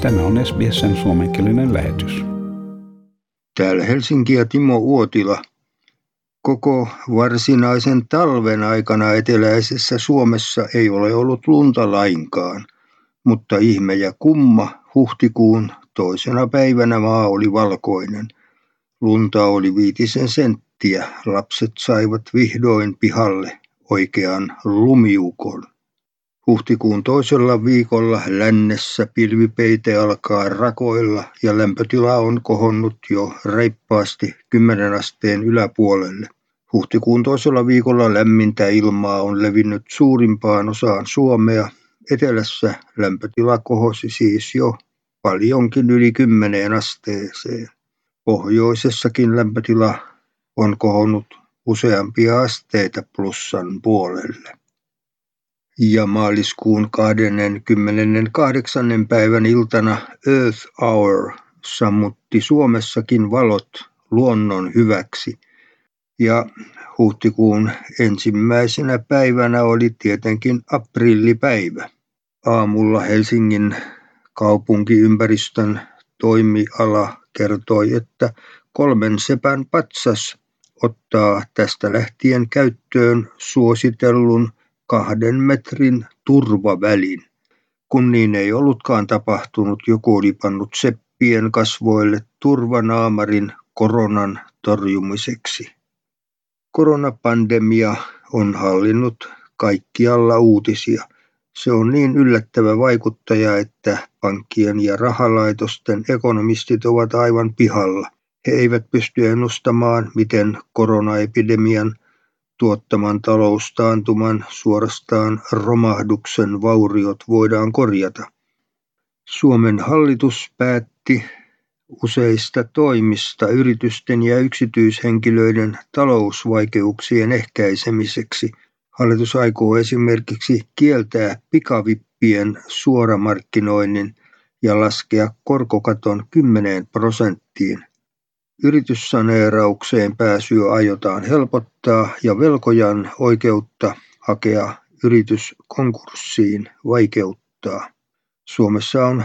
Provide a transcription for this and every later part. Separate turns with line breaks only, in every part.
Tämä on SBSn suomenkielinen lähetys.
Täällä Helsinki ja Timo Uotila. Koko varsinaisen talven aikana eteläisessä Suomessa ei ole ollut lunta lainkaan, mutta ihme ja kumma huhtikuun toisena päivänä maa oli valkoinen. Lunta oli viitisen senttiä. Lapset saivat vihdoin pihalle oikean lumiukon. Huhtikuun toisella viikolla lännessä pilvipeite alkaa rakoilla ja lämpötila on kohonnut jo reippaasti 10 asteen yläpuolelle. Huhtikuun toisella viikolla lämmintä ilmaa on levinnyt suurimpaan osaan Suomea. Etelässä lämpötila kohosi siis jo paljonkin yli 10 asteeseen. Pohjoisessakin lämpötila on kohonnut useampia asteita plussan puolelle ja maaliskuun 28. päivän iltana Earth Hour sammutti Suomessakin valot luonnon hyväksi. Ja huhtikuun ensimmäisenä päivänä oli tietenkin aprillipäivä. Aamulla Helsingin kaupunkiympäristön toimiala kertoi, että kolmen sepän patsas ottaa tästä lähtien käyttöön suositellun kahden metrin turvavälin. Kun niin ei ollutkaan tapahtunut, joku oli pannut seppien kasvoille turvanaamarin koronan torjumiseksi. Koronapandemia on hallinnut kaikkialla uutisia. Se on niin yllättävä vaikuttaja, että pankkien ja rahalaitosten ekonomistit ovat aivan pihalla. He eivät pysty ennustamaan, miten koronaepidemian tuottaman taloustaantuman, suorastaan romahduksen vauriot voidaan korjata. Suomen hallitus päätti useista toimista yritysten ja yksityishenkilöiden talousvaikeuksien ehkäisemiseksi. Hallitus aikoo esimerkiksi kieltää pikavippien suoramarkkinoinnin ja laskea korkokaton 10 prosenttiin. Yrityssaneeraukseen pääsyä aiotaan helpottaa ja velkojan oikeutta hakea yritys konkurssiin vaikeuttaa. Suomessa on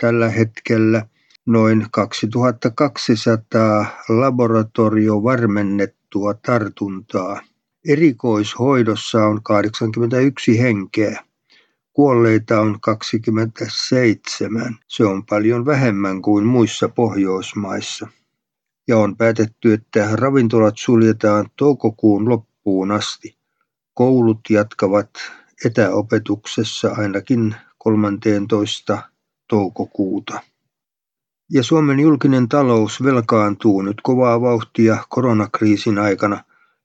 tällä hetkellä noin 2200 laboratoriovarmennettua tartuntaa. Erikoishoidossa on 81 henkeä. Kuolleita on 27. Se on paljon vähemmän kuin muissa Pohjoismaissa ja on päätetty, että ravintolat suljetaan toukokuun loppuun asti. Koulut jatkavat etäopetuksessa ainakin 13. toukokuuta. Ja Suomen julkinen talous velkaantuu nyt kovaa vauhtia koronakriisin aikana.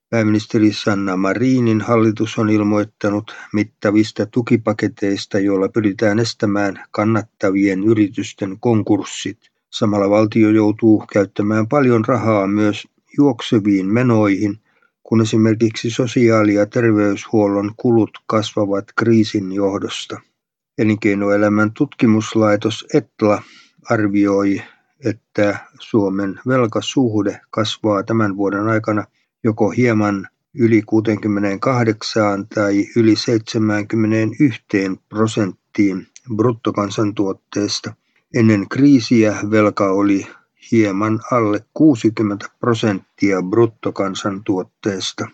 Pääministeri Sanna Marinin hallitus on ilmoittanut mittavista tukipaketeista, joilla pyritään estämään kannattavien yritysten konkurssit – Samalla valtio joutuu käyttämään paljon rahaa myös juokseviin menoihin, kun esimerkiksi sosiaali- ja terveyshuollon kulut kasvavat kriisin johdosta. Elinkeinoelämän tutkimuslaitos ETLA arvioi, että Suomen velkasuhde kasvaa tämän vuoden aikana joko hieman yli 68 tai yli 71 prosenttiin bruttokansantuotteesta – Ennen kriisiä velka oli hieman alle 60 prosenttia bruttokansantuotteesta.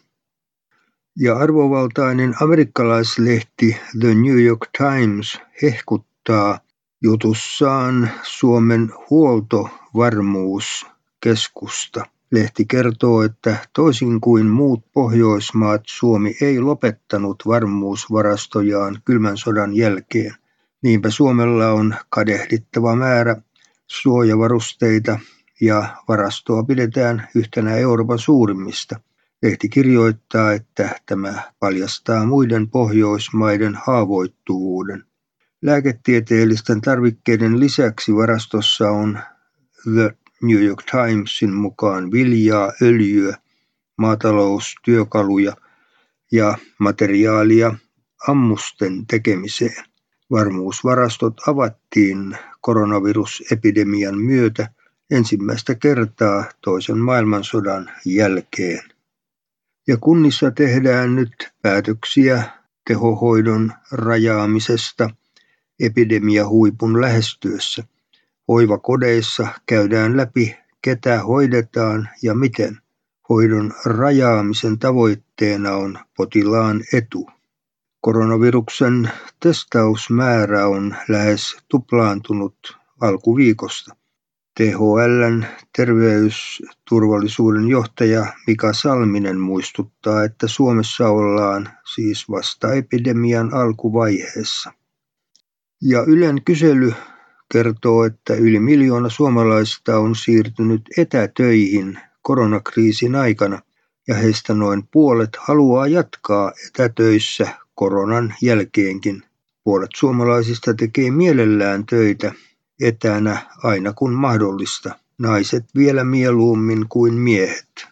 Ja arvovaltainen amerikkalaislehti The New York Times hehkuttaa jutussaan Suomen huoltovarmuuskeskusta. Lehti kertoo, että toisin kuin muut Pohjoismaat, Suomi ei lopettanut varmuusvarastojaan kylmän sodan jälkeen. Niinpä Suomella on kadehdittava määrä suojavarusteita ja varastoa pidetään yhtenä Euroopan suurimmista. Lehti kirjoittaa, että tämä paljastaa muiden Pohjoismaiden haavoittuvuuden. Lääketieteellisten tarvikkeiden lisäksi varastossa on The New York Timesin mukaan viljaa, öljyä, maataloustyökaluja ja materiaalia ammusten tekemiseen. Varmuusvarastot avattiin koronavirusepidemian myötä ensimmäistä kertaa toisen maailmansodan jälkeen. Ja kunnissa tehdään nyt päätöksiä tehohoidon rajaamisesta epidemiahuipun lähestyessä. Hoivakodeissa käydään läpi, ketä hoidetaan ja miten. Hoidon rajaamisen tavoitteena on potilaan etu. Koronaviruksen testausmäärä on lähes tuplaantunut alkuviikosta. THLn terveysturvallisuuden johtaja Mika Salminen muistuttaa, että Suomessa ollaan siis vasta epidemian alkuvaiheessa. Ja Ylen kysely kertoo, että yli miljoona suomalaista on siirtynyt etätöihin koronakriisin aikana ja heistä noin puolet haluaa jatkaa etätöissä koronan jälkeenkin. Puolet suomalaisista tekee mielellään töitä etänä aina kun mahdollista. Naiset vielä mieluummin kuin miehet.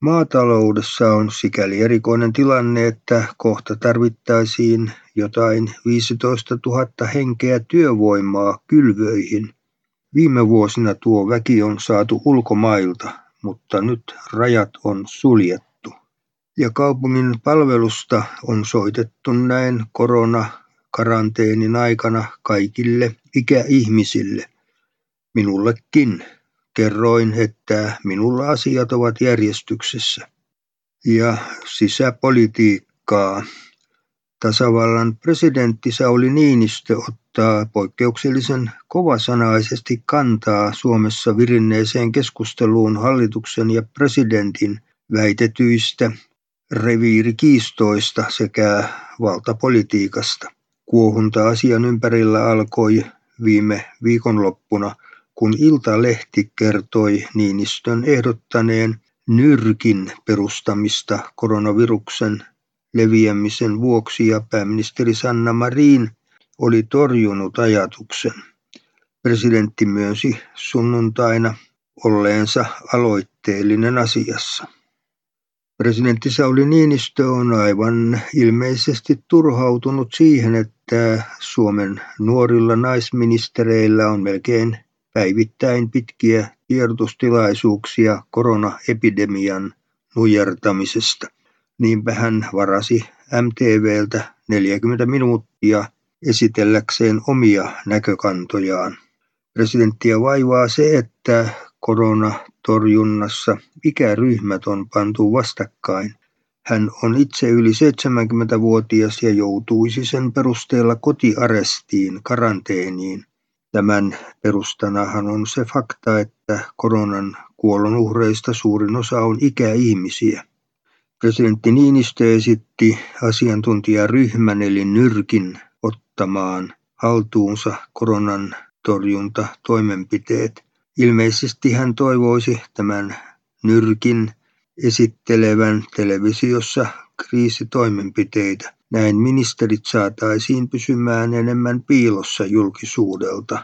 Maataloudessa on sikäli erikoinen tilanne, että kohta tarvittaisiin jotain 15 000 henkeä työvoimaa kylvöihin. Viime vuosina tuo väki on saatu ulkomailta, mutta nyt rajat on suljettu. Ja kaupungin palvelusta on soitettu näin koronakaranteenin aikana kaikille ikäihmisille. Minullekin kerroin, että minulla asiat ovat järjestyksessä. Ja sisäpolitiikkaa. Tasavallan presidentti Sauli Niinistö ottaa poikkeuksellisen kovasanaisesti kantaa Suomessa virinneeseen keskusteluun hallituksen ja presidentin väitetyistä reviirikiistoista sekä valtapolitiikasta. Kuohunta asian ympärillä alkoi viime viikonloppuna, kun Iltalehti kertoi Niinistön ehdottaneen nyrkin perustamista koronaviruksen leviämisen vuoksi ja pääministeri Sanna Marin oli torjunut ajatuksen. Presidentti myönsi sunnuntaina olleensa aloitteellinen asiassa. Presidentti Sauli Niinistö on aivan ilmeisesti turhautunut siihen, että Suomen nuorilla naisministereillä on melkein päivittäin pitkiä tiedotustilaisuuksia koronaepidemian nujertamisesta. Niinpä hän varasi MTVltä 40 minuuttia esitelläkseen omia näkökantojaan. Presidenttiä vaivaa se, että koronatorjunnassa ikäryhmät on pantu vastakkain. Hän on itse yli 70-vuotias ja joutuisi sen perusteella kotiarestiin, karanteeniin. Tämän perustanahan on se fakta, että koronan kuolonuhreista suurin osa on ikäihmisiä. Presidentti Niinistö esitti asiantuntijaryhmän eli nyrkin ottamaan haltuunsa koronan torjuntatoimenpiteet. Ilmeisesti hän toivoisi tämän nyrkin esittelevän televisiossa kriisitoimenpiteitä. Näin ministerit saataisiin pysymään enemmän piilossa julkisuudelta.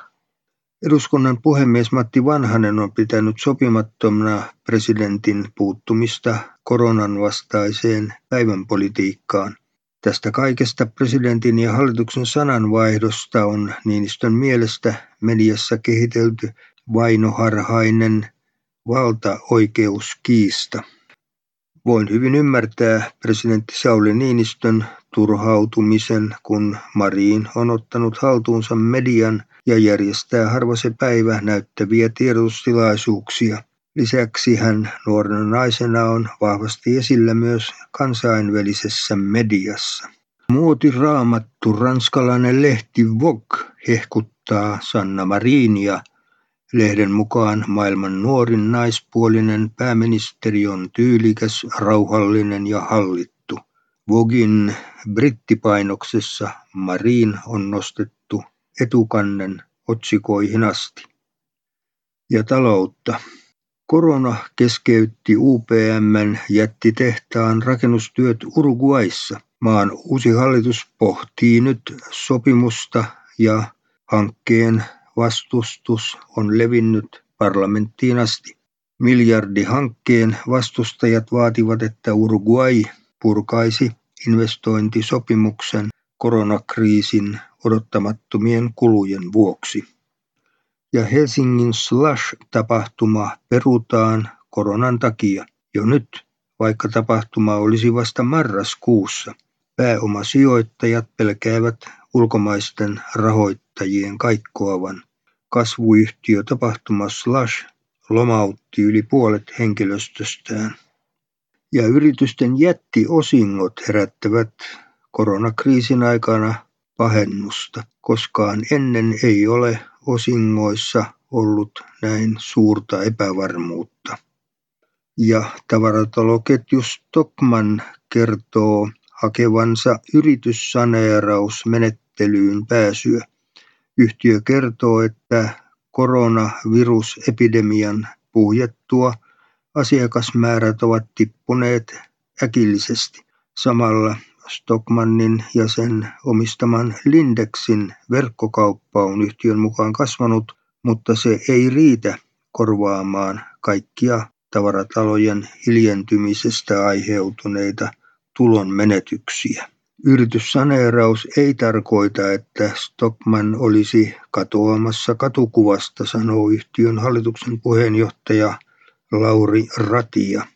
Eduskunnan puhemies Matti Vanhanen on pitänyt sopimattomana presidentin puuttumista koronan vastaiseen päivänpolitiikkaan. Tästä kaikesta presidentin ja hallituksen sananvaihdosta on Niinistön mielestä mediassa kehitelty vainoharhainen valtaoikeuskiista. Voin hyvin ymmärtää presidentti Sauli Niinistön turhautumisen, kun Mariin on ottanut haltuunsa median ja järjestää harva se päivä näyttäviä tiedotustilaisuuksia. Lisäksi hän nuorena naisena on vahvasti esillä myös kansainvälisessä mediassa. Muotiraamattu ranskalainen lehti Vogue hehkuttaa Sanna Marinia Lehden mukaan maailman nuorin naispuolinen pääministeri on tyylikäs, rauhallinen ja hallittu. Vogin brittipainoksessa Marin on nostettu etukannen otsikoihin asti. Ja taloutta. Korona keskeytti UPMn jättitehtaan rakennustyöt Uruguayssa. Maan uusi hallitus pohtii nyt sopimusta ja hankkeen vastustus on levinnyt parlamenttiin asti. Miljardihankkeen vastustajat vaativat, että Uruguay purkaisi investointisopimuksen koronakriisin odottamattomien kulujen vuoksi. Ja Helsingin Slush-tapahtuma perutaan koronan takia jo nyt, vaikka tapahtuma olisi vasta marraskuussa. Pääomasijoittajat pelkäävät ulkomaisten rahoittajien kaikkoavan. kasvuyhtiö tapahtuma Slash lomautti yli puolet henkilöstöstään. Ja yritysten jättiosingot herättävät koronakriisin aikana pahennusta. Koskaan ennen ei ole osingoissa ollut näin suurta epävarmuutta. Ja tavarataloketju Stockman kertoo hakevansa yrityssaneerausmenettelyyn pääsyä. Yhtiö kertoo, että koronavirusepidemian puhjettua asiakasmäärät ovat tippuneet äkillisesti. Samalla Stockmannin ja sen omistaman Lindexin verkkokauppa on yhtiön mukaan kasvanut, mutta se ei riitä korvaamaan kaikkia tavaratalojen hiljentymisestä aiheutuneita tulon menetyksiä. Yrityssaneeraus ei tarkoita, että Stockman olisi katoamassa katukuvasta, sanoo yhtiön hallituksen puheenjohtaja Lauri Ratia.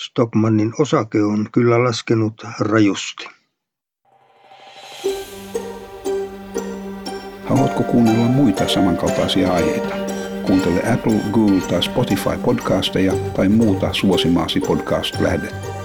Stockmannin osake on kyllä laskenut rajusti.
Haluatko kuunnella muita samankaltaisia aiheita? Kuuntele Apple, Google tai Spotify podcasteja tai muuta suosimaasi podcast-lähdettä.